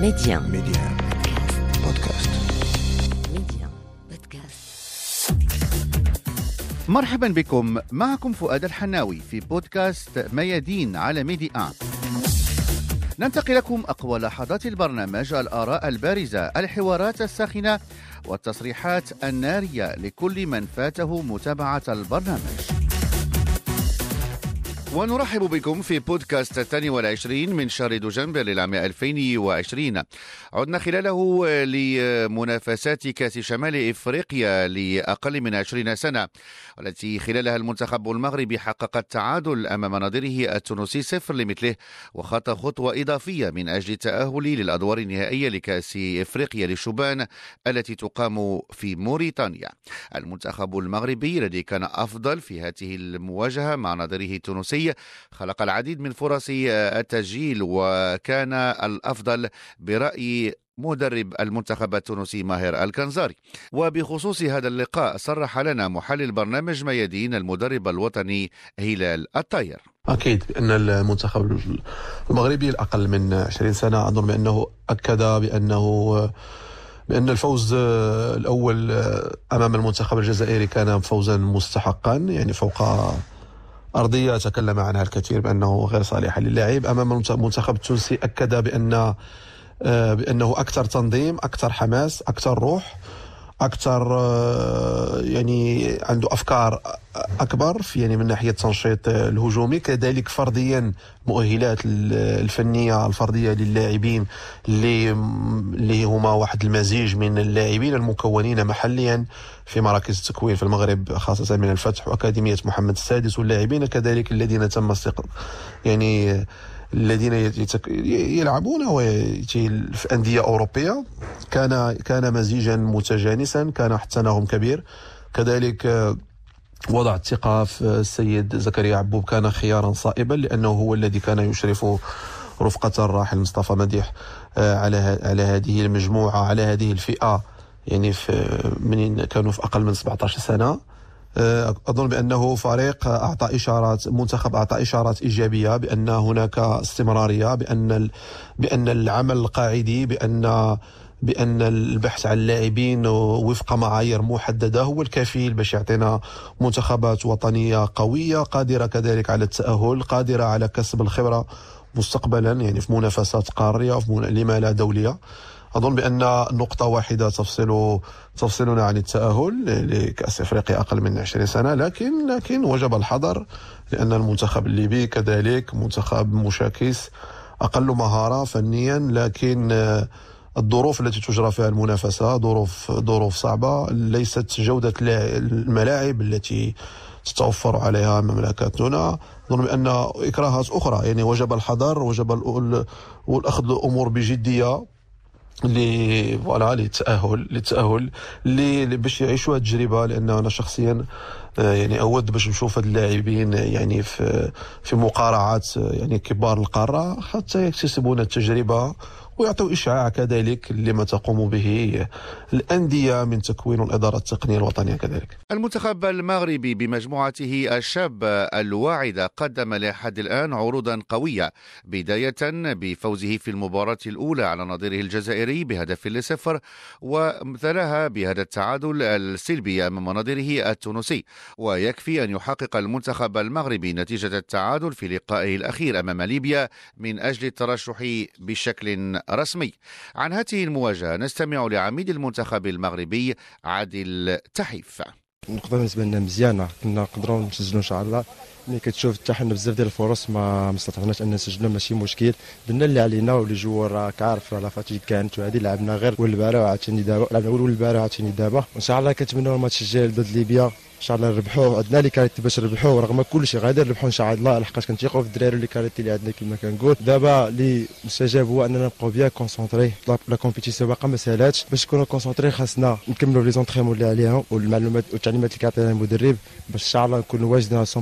ميديان ميديان بودكاست ميديان بودكاست مرحبا بكم. معكم فؤاد الحناوي في بودكاست ميادين على ميدي ننتقل لكم أقوى لحظات البرنامج الآراء البارزة الحوارات الساخنة والتصريحات النارية لكل من فاته متابعة البرنامج. ونرحب بكم في بودكاست الثاني والعشرين من شهر دجنبر للعام 2020 عدنا خلاله لمنافسات كأس شمال إفريقيا لأقل من 20 سنة والتي خلالها المنتخب المغربي حقق التعادل أمام نظيره التونسي صفر لمثله وخطى خطوة إضافية من أجل التأهل للأدوار النهائية لكأس إفريقيا للشبان التي تقام في موريتانيا. المنتخب المغربي الذي كان أفضل في هذه المواجهة مع نظيره التونسي خلق العديد من فرص التسجيل وكان الأفضل برأي مدرب المنتخب التونسي ماهر الكنزاري. وبخصوص هذا اللقاء صرح لنا محلل برنامج ميادين المدرب الوطني هلال الطاير. أكيد أن المنتخب المغربي الأقل من 20 سنة أظن بأنه أكد بأنه بأن الفوز الأول أمام المنتخب الجزائري كان فوزا مستحقا يعني فوق أرضية تكلم عنها الكثير بأنه غير صالحة للاعب أمام المنتخب التونسي أكد بأن آه، بأنه أكثر تنظيم أكثر حماس أكثر روح. أكثر آه، يعني عنده أفكار أكبر في يعني من ناحية التنشيط الهجومي. كذلك فرديا مؤهلات الفنية الفردية للاعبين اللي اللي هما واحد المزيج من اللاعبين المكونين محليا في مراكز التكوين في المغرب خاصة من الفتح وأكاديمية محمد السادس واللاعبين كذلك الذين تم يعني الذين يلعبون في أندية أوروبية. كان كان مزيجا متجانسا كان تناغم كبير. كذلك آه، وضع الثقه في السيد زكريا عبوب كان خيارا صائبا لأنه هو الذي كان يشرف رفقة الراحل مصطفى مديح آه، على على هذه المجموعة على هذه الفئة. يعني في من كانوا في أقل من 17 سنة. آه، أظن بأنه فريق أعطى إشارات منتخب أعطى إشارات إيجابية بأن هناك استمرارية بأن بأن العمل القاعدي بان بأن البحث عن اللاعبين وفق معايير محددة هو الكفيل باش يعطينا منتخبات وطنية قوية قادرة كذلك على التأهل قادرة على كسب الخبرة مستقبلا يعني في منافسات قارية وفي لما لا دولية. أظن بأن نقطة واحدة تفصل تفصلنا عن التأهل لكأس إفريقيا أقل من 20 سنة لكن لكن وجب الحذر لأن المنتخب الليبي كذلك منتخب مشاكس أقل مهارة فنيا لكن الظروف التي تجرى فيها المنافسة ظروف ظروف صعبة ليست جودة الملاعب التي تتوفر عليها مملكتنا. أظن بأن إكراهات أخرى يعني وجب الحذر وجب الأخذ الأمور بجدية. اللي فوالا للتاهل للتاهل اللي باش يعيشوا هذه التجربة لأن أنا شخصيا يعني أود باش نشوف هاد اللاعبين يعني في في مقارعات يعني كبار القارة حتى يكتسبون التجربة ويعطوا إشعاع كذلك لما تقوم به الأندية من تكوين الإدارة التقنية الوطنية كذلك. المنتخب المغربي بمجموعته الشابة الواعدة قدم لحد الآن عروضا قوية بداية بفوزه في المباراة الأولى على نظيره الجزائري بهدف لصفر ومثلها بهذا التعادل السلبي أمام نظيره التونسي. ويكفي أن يحقق المنتخب المغربي نتيجة التعادل في لقائه الأخير أمام ليبيا من أجل الترشح بشكل رسمي. عن هذه المواجهة نستمع لعميد المنتخب المغربي عادل تحيف. النقطة بالنسبة لنا مزيانة كنا نقدروا نسجلوا إن شاء الله. ملي كتشوف حتى حنا بزاف ديال الفرص ما استطعناش أن نسجلوا ماشي مشكل. درنا اللي علينا و les joueurs راك عارف la fatigue كانت وهذه لعبنا غير والبارح وعاوتاني دابا لعبنا اول والبارح وعاوتاني دابا. وان شاء الله كنتمنوا الماتش الجاي ضد ليبيا. إن شاء الله نربحوه عندنا les qualités باش نربحوه رغم كل شيء غادي نربحوه إن شاء الله. لحقاش كنتيقوا في الدراري les qualités اللي عندنا كما كنقول. دابا اللي مستجاب هو أننا نبقاو bien concentrés la compétition باقا ما سالاتش باش نكونوا concentrés خاصنا نكملوا les entraînements اللي عليهم والمعلومات والتعليمات اللي كيعطينا المدرب. باش إن شاء الله نكونوا واجدين على 100%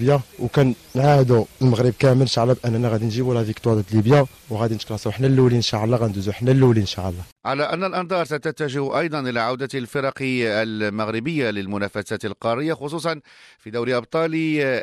ليبيا وكنعاهدوا المغرب كامل إن شاء الله بأننا غادي نجيبوا لا فيكتوار ضد ليبيا وغادي نتكلاسو حنا الأولين إن شاء الله غندوزو حنا الأولين إن شاء الله. على أن الأنظار ستتجه أيضا إلى عودة الفرق المغربية للمنافسات القارية خصوصا في دوري أبطال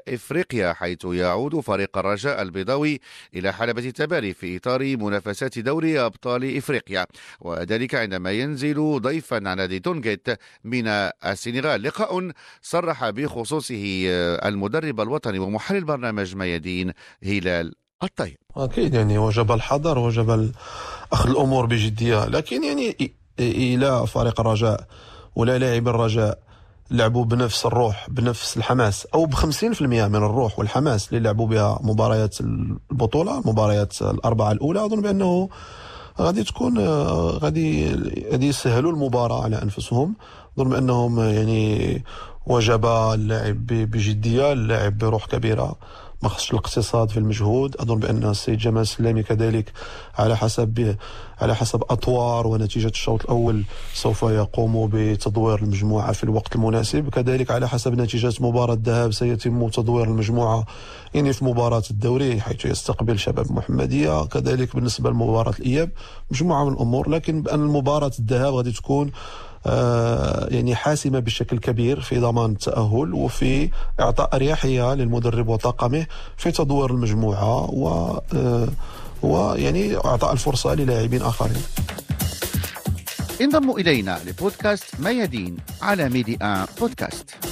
إفريقيا حيث يعود فريق الرجاء البيضاوي إلى حلبة التباري في إطار منافسات دوري أبطال إفريقيا. وذلك عندما ينزل ضيفا على نادي تونجيت من السنغال. لقاء صرح بخصوصه المدرب الوطني ومحلل برنامج ميادين هلال الطيب. أكيد يعني وجب الحذر وجب أخذ الأمور بجدية. لكن يعني إلى فريق الرجاء ولا لاعب الرجاء لعبوا بنفس الروح بنفس الحماس أو ب 50% من الروح والحماس اللي لعبوا بها مباريات البطولة المباريات الأربعة الأولى. أظن بأنه غادي تكون غادي غادي يسهلوا المباراة على أنفسهم. أظن بأنهم يعني وجب اللعب بجدية اللعب بروح كبيرة. ما خصش الاقتصاد في المجهود. أظن بأن السيد جمال السلامي كذلك على حسب على حسب أطوار ونتيجة الشوط الأول سوف يقوم بتدوير المجموعة في الوقت المناسب. كذلك على حسب نتيجة مباراة الذهاب سيتم تدوير المجموعة يعني في مباراة الدوري حيث يستقبل شباب محمدية. كذلك بالنسبة لمباراة الإياب مجموعة من الأمور لكن بأن مباراة الذهاب غادي تكون يعني حاسمة بشكل كبير في ضمان التأهل وفي إعطاء أريحية للمدرب وطاقمه في تدوير المجموعة و آه، ويعني إعطاء الفرصة للاعبين آخرين. انضموا إلينا لبودكاست ميادين على ميدي آن بودكاست.